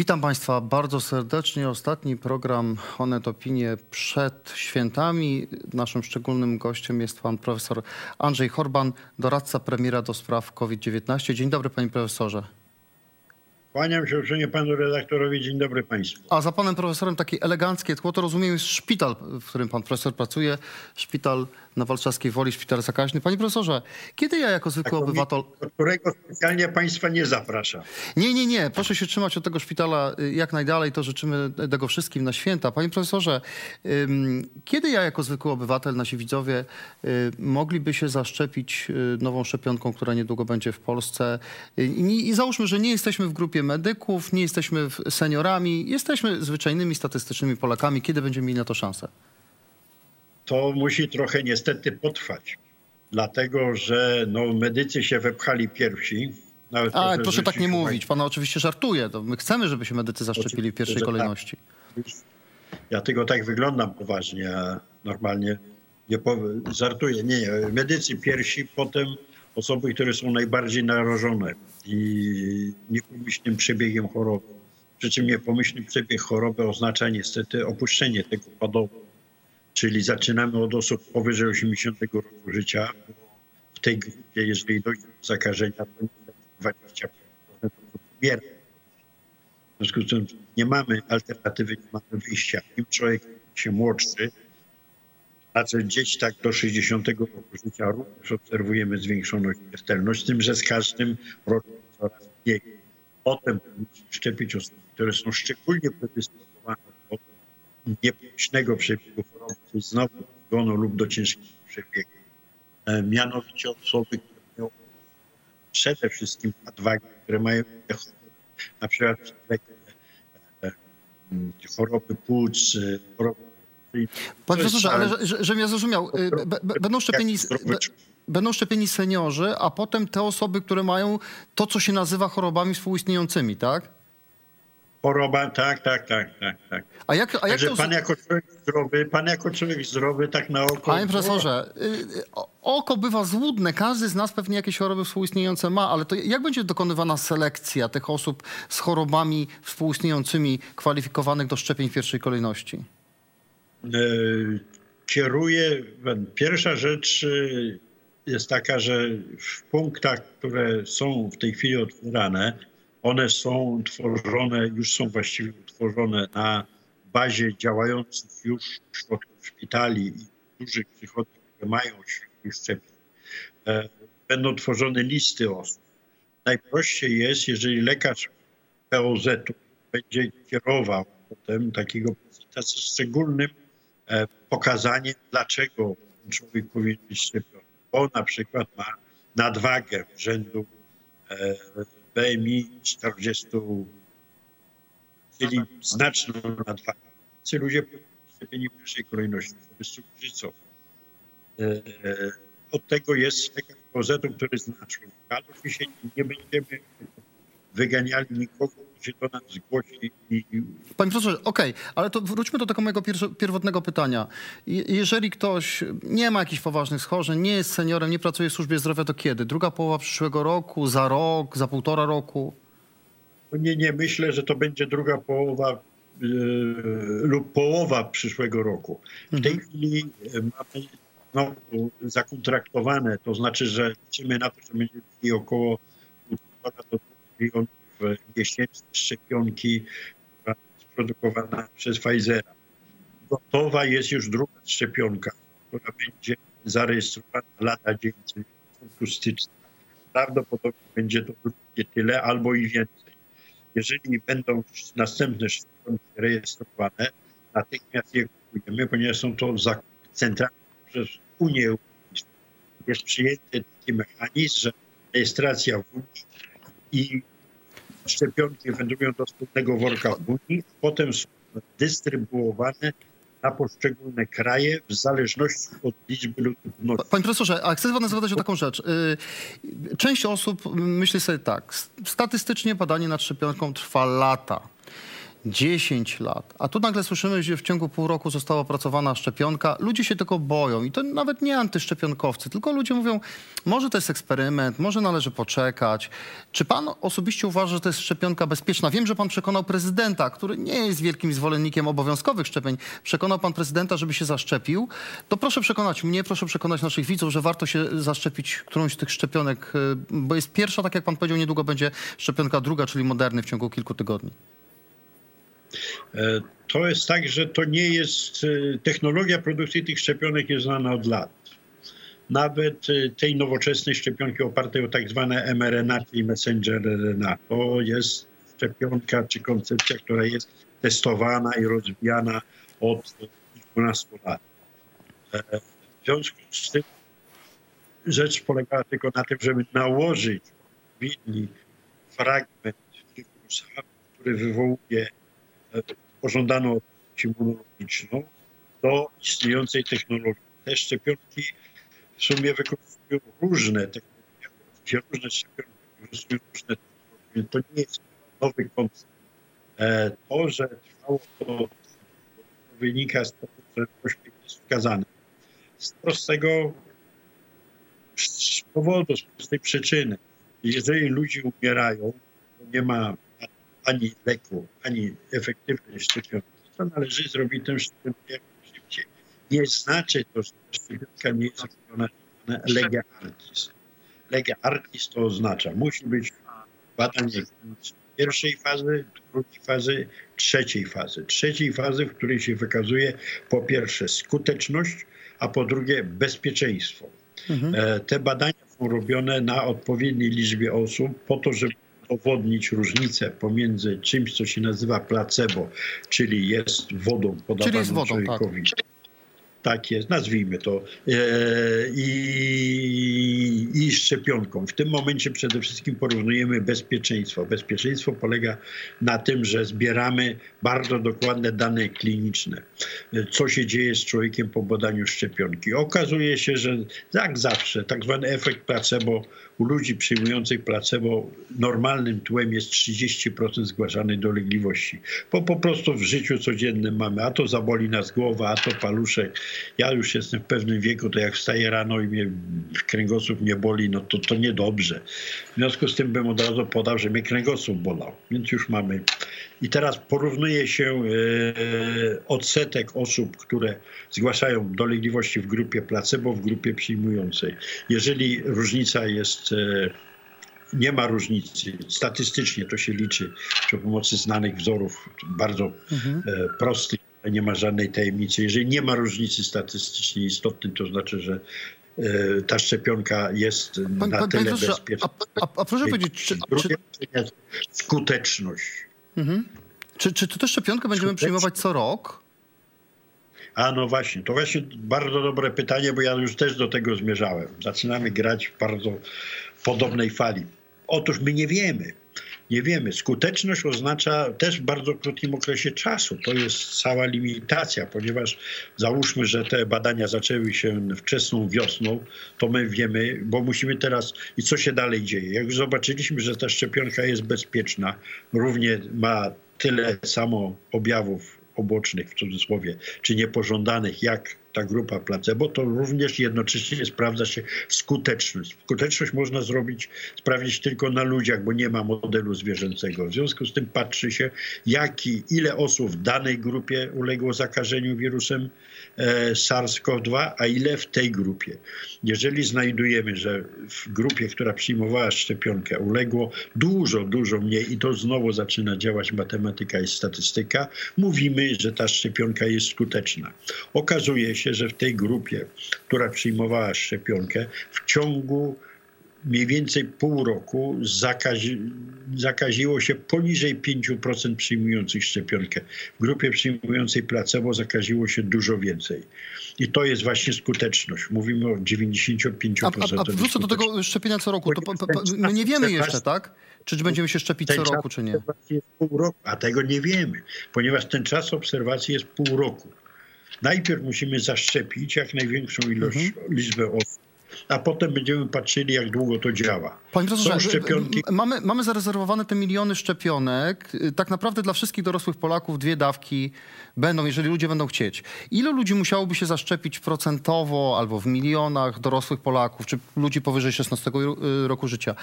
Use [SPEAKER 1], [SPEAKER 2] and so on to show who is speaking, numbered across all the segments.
[SPEAKER 1] Witam Państwa bardzo serdecznie. Ostatni program Onet Opinie przed świętami. Naszym szczególnym gościem jest pan profesor Andrzej Horban, doradca premiera do spraw COVID-19. Dzień dobry panie profesorze.
[SPEAKER 2] Kłaniam się uprzejmie panu redaktorowi. Dzień dobry państwu.
[SPEAKER 1] A za panem profesorem takie eleganckie tło to rozumiem jest szpital, w którym pan profesor pracuje. Szpital na Walczarskiej Woli, szpital zakaźny. Panie profesorze, kiedy ja jako zwykły obywatel...
[SPEAKER 2] Do którego specjalnie państwa nie zapraszam.
[SPEAKER 1] Nie, nie, nie. Proszę się trzymać od tego szpitala y, jak najdalej. To życzymy tego wszystkim na święta. Panie profesorze, kiedy ja jako zwykły obywatel, nasi widzowie, y, mogliby się zaszczepić y, nową szczepionką, która niedługo będzie w Polsce? Y, I załóżmy, że nie jesteśmy w grupie medyków, nie jesteśmy seniorami, jesteśmy zwyczajnymi, statystycznymi Polakami. Kiedy będziemy mieli na to szansę?
[SPEAKER 2] To musi trochę niestety potrwać. Dlatego, że no, medycy się wepchali pierwsi. Nawet
[SPEAKER 1] A, proszę tak nie mówić. Pan oczywiście żartuje. To my chcemy, żeby się medycy zaszczepili w pierwszej
[SPEAKER 2] tak.
[SPEAKER 1] kolejności.
[SPEAKER 2] Ja tylko tak wyglądam poważnie, a normalnie nie żartuję. Nie, medycy pierwsi, potem osoby, które są najbardziej narażone i niepomyślnym przebiegiem choroby. Przy czym niepomyślny przebieg choroby oznacza niestety opuszczenie tego padowu. Czyli zaczynamy od osób powyżej 80 roku życia. W tej grupie, jeżeli dojdzie do zakażenia, to niestety 25% osób umiera. W związku z tym nie mamy alternatywy, nie mamy wyjścia. Im człowiek się młodszy, znaczy gdzieś tak do 60 roku życia również obserwujemy zwiększoną śmiertelność, z tym, że z każdym rokiem coraz mniej. Potem powinniśmy szczepić osoby, które są szczególnie predysponowane do niepomyślnego przebiegu choroby, czyli znowu zgonu lub do ciężkiego przebiegu. E, Mianowicie osoby, które mają przede wszystkim nadwagę, które mają na przykład e, choroby płuc, e, choroby Jest
[SPEAKER 1] profesorze, ale żebym ja zrozumiał, y, będą szczepieni, będą szczepieni seniorzy, a potem te osoby, które mają to, co się nazywa chorobami współistniejącymi, tak?
[SPEAKER 2] choroba, tak, tak, tak, tak, tak.
[SPEAKER 1] A jak, a jak
[SPEAKER 2] Także
[SPEAKER 1] to...
[SPEAKER 2] pan jako człowiek zdrowy, pan jako człowiek zdrowy tak na oko.
[SPEAKER 1] Panie profesorze, y, y, oko bywa złudne. Każdy z nas pewnie jakieś choroby współistniejące ma, ale to jak będzie dokonywana selekcja tych osób z chorobami współistniejącymi kwalifikowanych do szczepień w pierwszej kolejności?
[SPEAKER 2] E, kieruje. Pierwsza rzecz e, jest taka, że w punktach, które są w tej chwili otwierane, one są tworzone, już są właściwie utworzone na bazie działających już środków szpitali i dużych przychodów, które mają środki szczepień. Będą tworzone listy osób. Najprościej jest, jeżeli lekarz POZ-u będzie kierował potem takiego pacjenta ze szczególnym e, pokazaniem, dlaczego człowiek powinien być szczepiony. Bo na przykład ma nadwagę rzędu BMI 40, czyli znaczną nadwagę. Ci ludzie szczepieni w pierwszej kolejności, z. E, e, Od tego jest lekarz POZ-u, który zna człowieka, ale oczywiście nie będziemy wyganiali nikogo, się do nas zgłosi i
[SPEAKER 1] Panie profesorze, okej, ale to wróćmy do tego mojego pierwotnego pytania. Je- Jeżeli ktoś nie ma jakichś poważnych schorzeń, nie jest seniorem, nie pracuje w służbie zdrowia, to kiedy? Druga połowa przyszłego roku, za rok, za półtora roku?
[SPEAKER 2] No Nie, nie, myślę, że to będzie druga połowa e, lub połowa przyszłego roku. W tej chwili e, mamy znowu zakontraktowane, to znaczy, że liczymy na to, że będziemy mieli około 1,5 do 2 milionów e, miesięcznie szczepionki produkowana przez Pfizera. Gotowa jest już druga szczepionka, która będzie zarejestrowana lata dzień, czyli w początku stycznia. Prawdopodobnie będzie to drugie tyle albo i więcej. Jeżeli będą następne szczepionki rejestrowane, natychmiast je kupujemy, ponieważ są to centralne przez Unię Europejską. Jest przyjęty taki mechanizm, że rejestracja w Unii i szczepionki wędrują do wspólnego worka w Unii, potem są dystrybuowane na poszczególne kraje w zależności od liczby ludności.
[SPEAKER 1] Panie profesorze, a chcę pana zapytać o taką rzecz. Y, Część osób myśli sobie tak, statystycznie badanie nad szczepionką trwa lata. 10 lat. A tu nagle słyszymy, że w ciągu pół roku została opracowana szczepionka. Ludzie się tego boją i to nawet nie antyszczepionkowcy, tylko ludzie mówią, może to jest eksperyment, może należy poczekać. Czy pan osobiście uważa, że to jest szczepionka bezpieczna? Wiem, że pan przekonał prezydenta, który nie jest wielkim zwolennikiem obowiązkowych szczepień. Przekonał pan prezydenta, żeby się zaszczepił. To proszę przekonać mnie, proszę przekonać naszych widzów, że warto się zaszczepić którąś z tych szczepionek, y, bo jest pierwsza, tak jak pan powiedział, niedługo będzie szczepionka druga, czyli moderny w ciągu kilku tygodni.
[SPEAKER 2] E, to jest tak, że to nie jest. E, technologia produkcji tych szczepionek jest znana od lat. Nawet e, tej nowoczesnej szczepionki opartej o tak zwane mRNA, czyli messenger RNA. To jest szczepionka czy koncepcja, która jest testowana i rozwijana od kilkunastu lat. W związku z tym rzecz polegała tylko na tym, żeby nałożyć odpowiedni fragment wirusa, który wywołuje pożądaną immunologiczną do istniejącej technologii. Te szczepionki w sumie wykorzystują różne technologie, różne szczepionki wykorzystują różne technologie. To nie jest nowy koncept. E, to, że trwało to, wynika z tego, że pośpiech jest wskazany. Z prostego powodu, z prostej przyczyny. Jeżeli ludzie umierają, to nie ma ani leku, ani efektywnej szczepionki, to należy zrobić tę szczepionkę jak najszybciej. Nie znaczy to, że szczepionka nie jest robiona lega artis. Lega artis to oznacza, musi być badanie pierwszej fazy, drugiej fazy, trzeciej fazy. Trzeciej fazy, w której się wykazuje po pierwsze skuteczność, a po drugie bezpieczeństwo. Mhm. E, te badania są robione na odpowiedniej liczbie osób po to, żeby udowodnić różnicę pomiędzy czymś, co się nazywa placebo, czyli jest wodą podawaną czyli jest wodą, człowiekowi. Tak tak jest, nazwijmy to, e, i, i szczepionką. W tym momencie przede wszystkim porównujemy bezpieczeństwo. Bezpieczeństwo polega na tym, że zbieramy bardzo dokładne dane kliniczne, co się dzieje z człowiekiem po badaniu szczepionki. Okazuje się, że jak zawsze, tak zwany efekt placebo u ludzi przyjmujących placebo normalnym tłem jest 30% zgłaszanej dolegliwości. Bo po prostu w życiu codziennym mamy, a to zaboli nas głowa, a to paluszek, ja już jestem w pewnym wieku, to jak wstaję rano i mnie kręgosłup nie boli, no to to niedobrze. W związku z tym bym od razu podał, że mnie kręgosłup bolał, więc już mamy. I teraz porównuje się e, odsetek osób, które zgłaszają dolegliwości w grupie placebo, w grupie przyjmującej. Jeżeli różnica jest e, nie ma różnicy. Statystycznie to się liczy przy pomocy znanych wzorów, bardzo mhm. E, prostych nie ma żadnej tajemnicy. Jeżeli nie ma różnicy statystycznie istotnej, to znaczy, że ta szczepionka jest pan, na pan, tyle bezpieczna.
[SPEAKER 1] A, a, a, proszę powiedzieć, czy,
[SPEAKER 2] czy... skuteczność.
[SPEAKER 1] Mhm. Czy, czy tę szczepionkę będziemy przyjmować co rok?
[SPEAKER 2] A no właśnie, to właśnie bardzo dobre pytanie, bo ja już też do tego zmierzałem. Zaczynamy grać w bardzo podobnej fali. Otóż my nie wiemy nie wiemy. Skuteczność oznacza też w bardzo krótkim okresie czasu. To jest cała limitacja, ponieważ załóżmy, że te badania zaczęły się wczesną wiosną, to my wiemy, bo musimy teraz i co się dalej dzieje. Jak już zobaczyliśmy, że ta szczepionka jest bezpieczna, równie ma tyle samo objawów pobocznych w cudzysłowie, czy niepożądanych, jak ta grupa placebo, to również jednocześnie sprawdza się skuteczność. Skuteczność można zrobić, sprawdzić tylko na ludziach, bo nie ma modelu zwierzęcego. W związku z tym patrzy się, jaki, ile osób w danej grupie uległo zakażeniu wirusem e, SARS-CoV-2, a ile w tej grupie. Jeżeli znajdujemy, że w grupie, która przyjmowała szczepionkę, uległo dużo, dużo mniej i to znowu zaczyna działać matematyka i statystyka, mówimy, że ta szczepionka jest skuteczna. Okazuje się, się, że w tej grupie, która przyjmowała szczepionkę, w ciągu mniej więcej pół roku zakazi, zakaziło się poniżej 5% przyjmujących szczepionkę. W grupie przyjmującej placebo zakaziło się dużo więcej. I to jest właśnie skuteczność. Mówimy o 95%. A,
[SPEAKER 1] a, a wrócę do tego szczepienia co roku. To, my nie wiemy jeszcze, tak? Czy będziemy się szczepić co roku, czy nie?
[SPEAKER 2] Jest pół roku, a tego nie wiemy, ponieważ ten czas obserwacji jest pół roku. Najpierw musimy zaszczepić jak największą ilość, mhm. liczbę osób. a potem będziemy patrzyli, jak długo to działa.
[SPEAKER 1] Panie profesorze, szczepionki... mamy, mamy zarezerwowane te miliony szczepionek. Tak naprawdę dla wszystkich dorosłych Polaków dwie dawki będą, jeżeli ludzie będą chcieć. Ile ludzi musiałoby się zaszczepić procentowo albo w milionach dorosłych Polaków, czy ludzi powyżej 16 roku życia,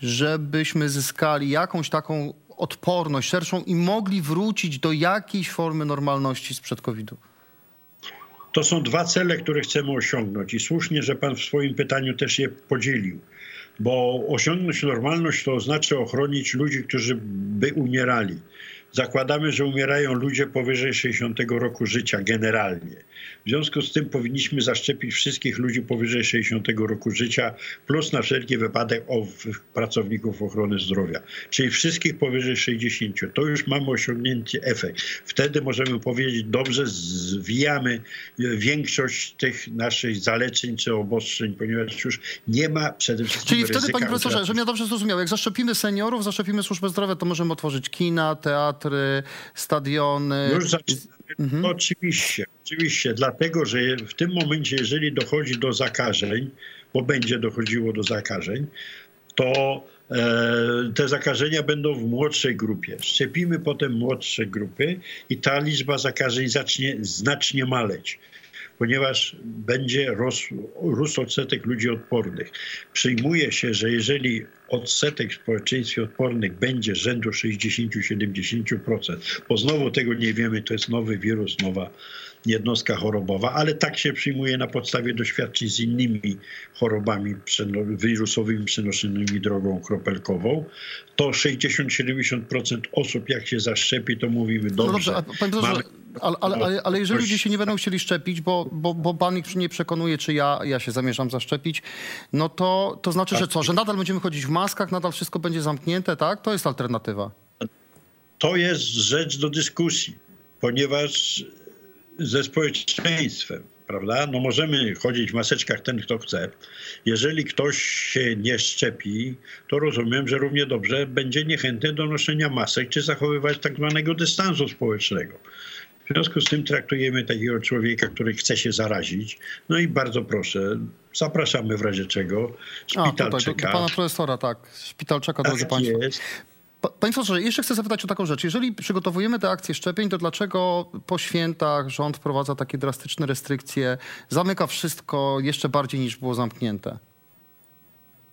[SPEAKER 1] żebyśmy zyskali jakąś taką odporność szerszą i mogli wrócić do jakiejś formy normalności sprzed COVID-u?
[SPEAKER 2] To są dwa cele, które chcemy osiągnąć i słusznie, że pan w swoim pytaniu też je podzielił. Bo osiągnąć normalność to oznacza ochronić ludzi, którzy by umierali. Zakładamy, że umierają ludzie powyżej 60 roku życia generalnie. W związku z tym powinniśmy zaszczepić wszystkich ludzi powyżej 60 roku życia, plus na wszelki wypadek pracowników ochrony zdrowia, czyli wszystkich powyżej 60. To już mamy osiągnięty efekt. Wtedy możemy powiedzieć, dobrze, zwijamy większość tych naszych zaleceń czy obostrzeń, ponieważ już nie ma przede wszystkim
[SPEAKER 1] Czyli wtedy, panie profesorze, żebym ja dobrze zrozumiał, jak zaszczepimy seniorów, zaszczepimy służbę zdrowia, to możemy otworzyć kina, teatry, stadiony.
[SPEAKER 2] Już zaczynamy. Mhm. Oczywiście, oczywiście, dlatego że w tym momencie, jeżeli dochodzi do zakażeń, bo będzie dochodziło do zakażeń, to e, te zakażenia będą w młodszej grupie. Szczepimy potem młodsze grupy i ta liczba zakażeń zacznie znacznie maleć ponieważ będzie rósł, odsetek ludzi odpornych. Przyjmuje się, że jeżeli odsetek w społeczeństwie odpornych będzie rzędu 60-70%, bo znowu tego nie wiemy, to jest nowy wirus, nowa jednostka chorobowa, ale tak się przyjmuje na podstawie doświadczeń z innymi chorobami wirusowymi przenoszonymi drogą kropelkową, to 60-70% osób jak się zaszczepi, to mówimy dobrze. No dobrze, a, panie
[SPEAKER 1] ale, ale, ale, ale, jeżeli ludzie się nie będą chcieli szczepić, bo, bo, bo pan ich nie przekonuje, czy ja, ja się zamierzam zaszczepić, no to, to znaczy, że co, że nadal będziemy chodzić w maskach, nadal wszystko będzie zamknięte, tak? To jest alternatywa.
[SPEAKER 2] To jest rzecz do dyskusji, ponieważ ze społeczeństwem, prawda? No możemy chodzić w maseczkach ten, kto chce. Jeżeli ktoś się nie szczepi, to rozumiem, że równie dobrze będzie niechętny do noszenia masek, czy zachowywać tak zwanego dystansu społecznego. W związku z tym traktujemy takiego człowieka, który chce się zarazić. No i bardzo proszę, zapraszamy w razie czego. Szpital A, tutaj, czeka.
[SPEAKER 1] Do, do pana profesora, tak. Szpital czeka, tak drodzy państwo. Jest. Panie profesorze, jeszcze chcę zapytać o taką rzecz. Jeżeli przygotowujemy te akcje szczepień, to dlaczego po świętach rząd wprowadza takie drastyczne restrykcje, zamyka wszystko jeszcze bardziej niż było zamknięte?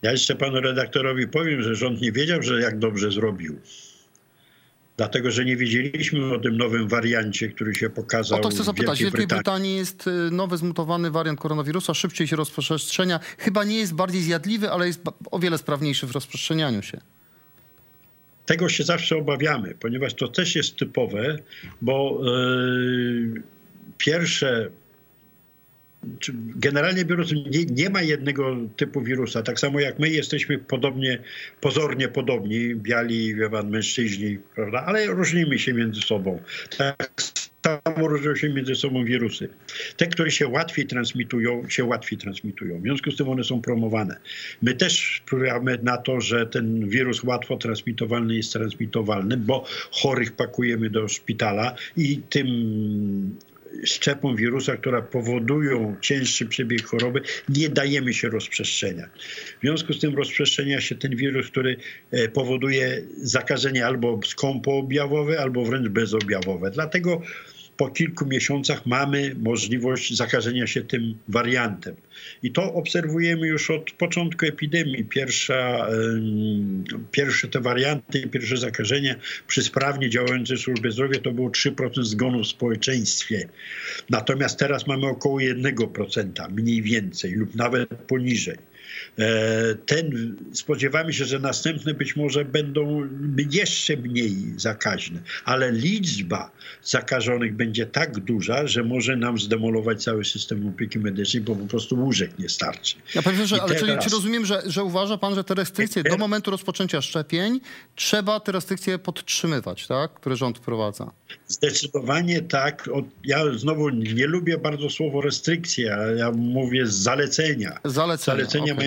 [SPEAKER 2] Ja jeszcze panu redaktorowi powiem, że rząd nie wiedział, że jak dobrze zrobił. Dlatego, że nie wiedzieliśmy o tym nowym wariancie, który się pokazał. O
[SPEAKER 1] to chcę zapytać. W Wielkiej Brytanii jest y, nowy zmutowany wariant koronawirusa, szybciej się rozprzestrzenia. Chyba nie jest bardziej zjadliwy, ale jest o wiele sprawniejszy w rozprzestrzenianiu się.
[SPEAKER 2] Tego się zawsze obawiamy, ponieważ to też jest typowe, bo yy, pierwsze generalnie biorąc, nie, nie, ma jednego typu wirusa. Tak samo jak my jesteśmy podobnie, pozornie podobni, biali, wie pan, mężczyźni, prawda? ale różnimy się między sobą. Tak samo różnią się między sobą wirusy. Te, które się łatwiej transmitują, się łatwiej transmitują. W związku z tym one są promowane. My też wpływamy na to, że ten wirus łatwo transmitowalny jest transmitowalny, bo chorych pakujemy do szpitala i tym szczepom wirusa, które powodują cięższy przebieg choroby, nie dajemy się rozprzestrzeniać. W związku z tym rozprzestrzenia się ten wirus, który e, powoduje zakażenie albo skąpoobjawowe, albo wręcz bezobjawowe. Dlatego po kilku miesiącach mamy możliwość zakażenia się tym wariantem. I to obserwujemy już od początku epidemii. Pierwsza, pierwsze te warianty, pierwsze zakażenia przy sprawnie działającej służbie zdrowia to było 3% zgonów w społeczeństwie. Natomiast teraz mamy około 1%, mniej więcej lub nawet poniżej. E, ten, spodziewamy się, że następne być może będą jeszcze mniej zakaźne, ale liczba zakażonych będzie tak duża, że może nam zdemolować cały system opieki medycznej, bo po prostu łóżek nie starczy.
[SPEAKER 1] Ja powiem, że, ale teraz... czy, czy, rozumiem, że, że uważa pan, że te restrykcje do momentu rozpoczęcia szczepień trzeba te restrykcje podtrzymywać, tak? które rząd wprowadza?
[SPEAKER 2] Zdecydowanie tak. Ja znowu nie lubię bardzo słowo restrykcje, ja mówię zalecenia.
[SPEAKER 1] Zalecenia, zalecenia okay.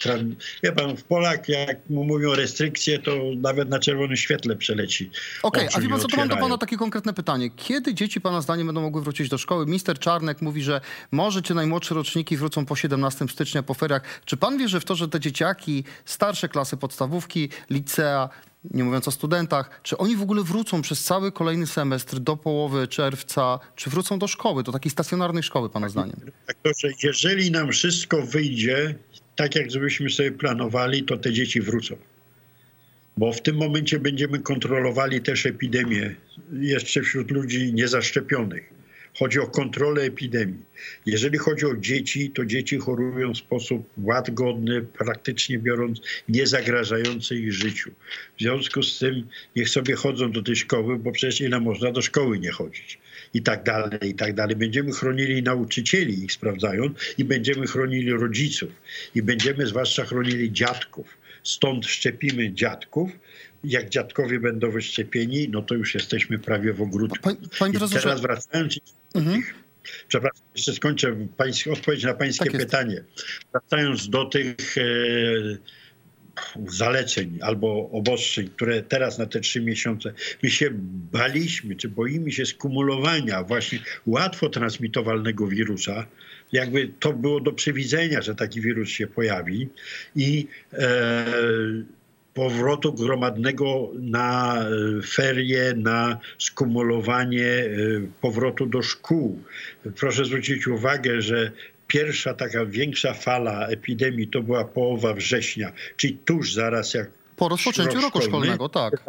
[SPEAKER 2] Tra- Wie pan, w Polak, jak mu mówią restrykcje, to nawet na czerwonym świetle przeleci.
[SPEAKER 1] Okej,
[SPEAKER 2] Oczy
[SPEAKER 1] a wie pan co, to mam do pana takie konkretne pytanie. Kiedy dzieci pana zdaniem będą mogły wrócić do szkoły? Mister Czarnek mówi, że może czy najmłodsze roczniki wrócą po 17 stycznia, po feriach. Czy pan wierzy w to, że te dzieciaki, starsze klasy podstawówki, licea, nie mówiąc o studentach, czy oni w ogóle wrócą przez cały kolejny semestr do połowy czerwca, czy wrócą do szkoły, do takiej stacjonarnej szkoły pana zdaniem?
[SPEAKER 2] Doktorze, jeżeli nam wszystko wyjdzie tak, jak żebyśmy sobie planowali, to te dzieci wrócą. Bo w tym momencie będziemy kontrolowali też epidemię jeszcze wśród ludzi niezaszczepionych. Chodzi o kontrolę epidemii. Jeżeli chodzi o dzieci, to dzieci chorują w sposób łagodny, praktycznie biorąc, nie zagrażający ich życiu. W związku z tym niech sobie chodzą do tej szkoły, bo przecież ile można do szkoły nie chodzić. I tak dalej, i tak dalej. Będziemy chronili nauczycieli, ich sprawdzając, i będziemy chronili rodziców, i będziemy zwłaszcza chronili dziadków. Stąd szczepimy dziadków. Jak dziadkowie będą wyszczepieni, no to już jesteśmy prawie w ogródku.
[SPEAKER 1] Panie- panie
[SPEAKER 2] teraz wracając tych, przepraszam, jeszcze skończę pańskie, odpowiedź na pańskie
[SPEAKER 1] Tak
[SPEAKER 2] pytanie. Wracając do tych e, zaleceń albo obostrzeń, które teraz na te trzy miesiące, my się baliśmy, czy boimy się skumulowania właśnie łatwo transmitowalnego wirusa. Jakby to było do przewidzenia, że taki wirus się pojawi i e, powrotu gromadnego na e, ferie, na skumulowanie e, powrotu do szkół. Proszę zwrócić uwagę, że pierwsza taka większa fala epidemii to była połowa września, czyli tuż zaraz jak
[SPEAKER 1] Po rozpoczęciu
[SPEAKER 2] rok
[SPEAKER 1] roku szkolnego, tak.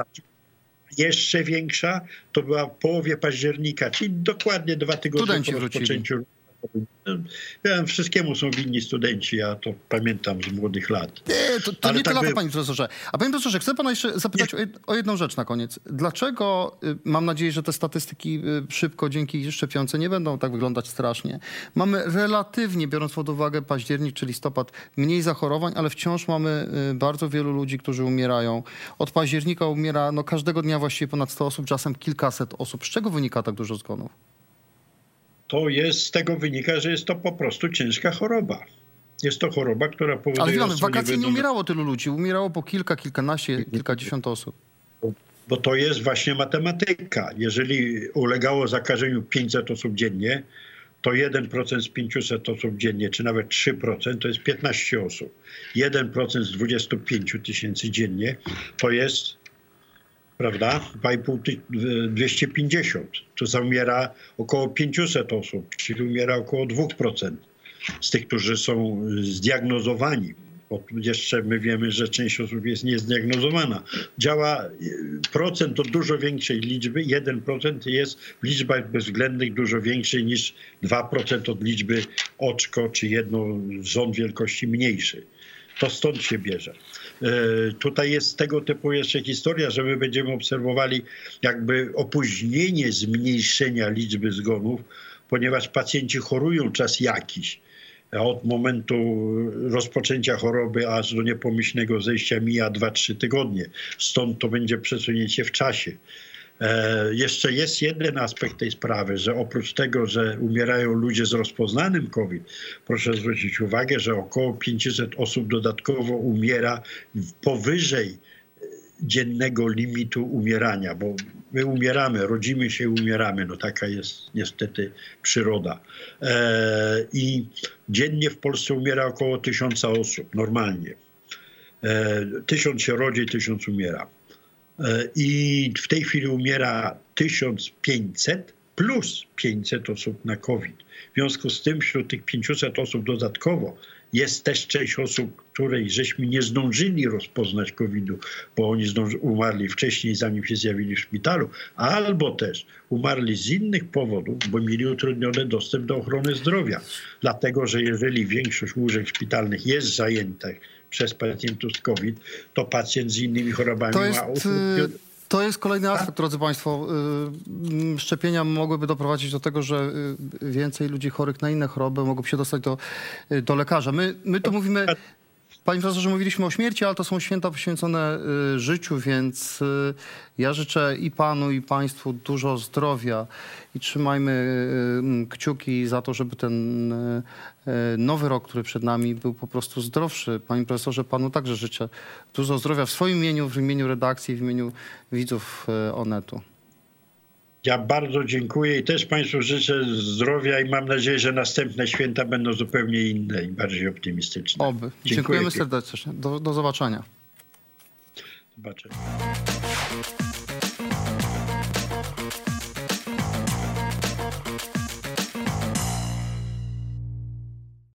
[SPEAKER 2] Jeszcze większa to była w połowie października, czyli dokładnie dwa tygodnie
[SPEAKER 1] Studenci
[SPEAKER 2] po
[SPEAKER 1] wrócili.
[SPEAKER 2] rozpoczęciu roku. Ja wszystkiemu są winni studenci, ja to pamiętam z młodych lat.
[SPEAKER 1] Nie, to, to nie
[SPEAKER 2] tak
[SPEAKER 1] lata,
[SPEAKER 2] było.
[SPEAKER 1] panie profesorze. A panie profesorze, chcę pana jeszcze zapytać o jedną rzecz na koniec. Dlaczego, y, mam nadzieję, że te statystyki y, szybko dzięki szczepionce nie będą tak wyglądać strasznie. Mamy relatywnie, biorąc pod uwagę październik czy listopad, mniej zachorowań, ale wciąż mamy y, bardzo wielu ludzi, którzy umierają. Od października umiera no, każdego dnia właściwie ponad 100 osób, czasem kilkaset osób. Z czego wynika tak dużo zgonów?
[SPEAKER 2] To jest, z tego wynika, że jest to po prostu ciężka choroba. Jest to choroba, która powoduje...
[SPEAKER 1] Ale w wakacje nie umierało tylu ludzi. Umierało po kilka, kilkanaście, kilkadziesiąt osób.
[SPEAKER 2] Bo to jest właśnie matematyka. Jeżeli ulegało zakażeniu 500 osób dziennie, to 1% z 500 osób dziennie, czy nawet 3%, to jest 15 osób. 1% z 25 tysięcy dziennie to jest, prawda, 2,5 ty- 250. To zaumiera około 500 osób, czyli umiera około 2% z tych, którzy są zdiagnozowani. Bo tu jeszcze my wiemy, że część osób jest niezdiagnozowana. Działa y, procent do dużo większej liczby, 1% jest w liczbach bezwzględnych dużo większej niż 2% od liczby oczko czy jedno rząd wielkości mniejszy. To stąd się bierze. E, Tutaj jest tego typu jeszcze historia, że my będziemy obserwowali jakby opóźnienie zmniejszenia liczby zgonów, ponieważ pacjenci chorują czas jakiś. Od momentu rozpoczęcia choroby aż do niepomyślnego zejścia mija 2-3 tygodnie. Stąd to będzie przesunięcie w czasie. E, jeszcze jest jeden aspekt tej sprawy, że oprócz tego, że umierają ludzie z rozpoznanym COVID, proszę zwrócić uwagę, że około 500 osób dodatkowo umiera powyżej e, dziennego limitu umierania, bo my umieramy, rodzimy się i umieramy, no taka jest niestety przyroda. E, I dziennie w Polsce umiera około tysiąca osób, normalnie. Tysiąc się rodzi, tysiąc umiera. E, I w tej chwili umiera 1500 plus 500 osób na COVID. W związku z tym wśród tych 500 osób dodatkowo jest też część osób, której żeśmy nie zdążyli rozpoznać COVID-u, bo oni umarli wcześniej, zanim się zjawili w szpitalu, albo też umarli z innych powodów, bo mieli utrudniony dostęp do ochrony zdrowia. Dlatego, że jeżeli większość łóżek szpitalnych jest zajętych przez pacjentów z COVID, to pacjent z innymi chorobami
[SPEAKER 1] To
[SPEAKER 2] ma
[SPEAKER 1] jest,
[SPEAKER 2] utrudniony
[SPEAKER 1] y, to jest kolejny aspekt, drodzy Państwo. Y, Szczepienia mogłyby doprowadzić do tego, że y, więcej ludzi chorych na inne choroby mogłoby się dostać do, do lekarza. My, my tu mówimy... Panie profesorze, mówiliśmy o śmierci, ale to są święta poświęcone y, życiu, więc y, ja życzę i panu, i państwu dużo zdrowia i trzymajmy y, kciuki za to, żeby ten nowy rok, który przed nami, był po prostu zdrowszy. Panie profesorze, panu także życzę dużo zdrowia w swoim imieniu, w imieniu redakcji, w imieniu widzów Onetu.
[SPEAKER 2] Ja bardzo dziękuję i też Państwu życzę zdrowia i mam nadzieję, że następne święta będą zupełnie inne i bardziej optymistyczne.
[SPEAKER 1] Oby.
[SPEAKER 2] Dziękuję
[SPEAKER 1] Dziękujemy serdecznie. Do, do zobaczenia.
[SPEAKER 2] Zobaczenia.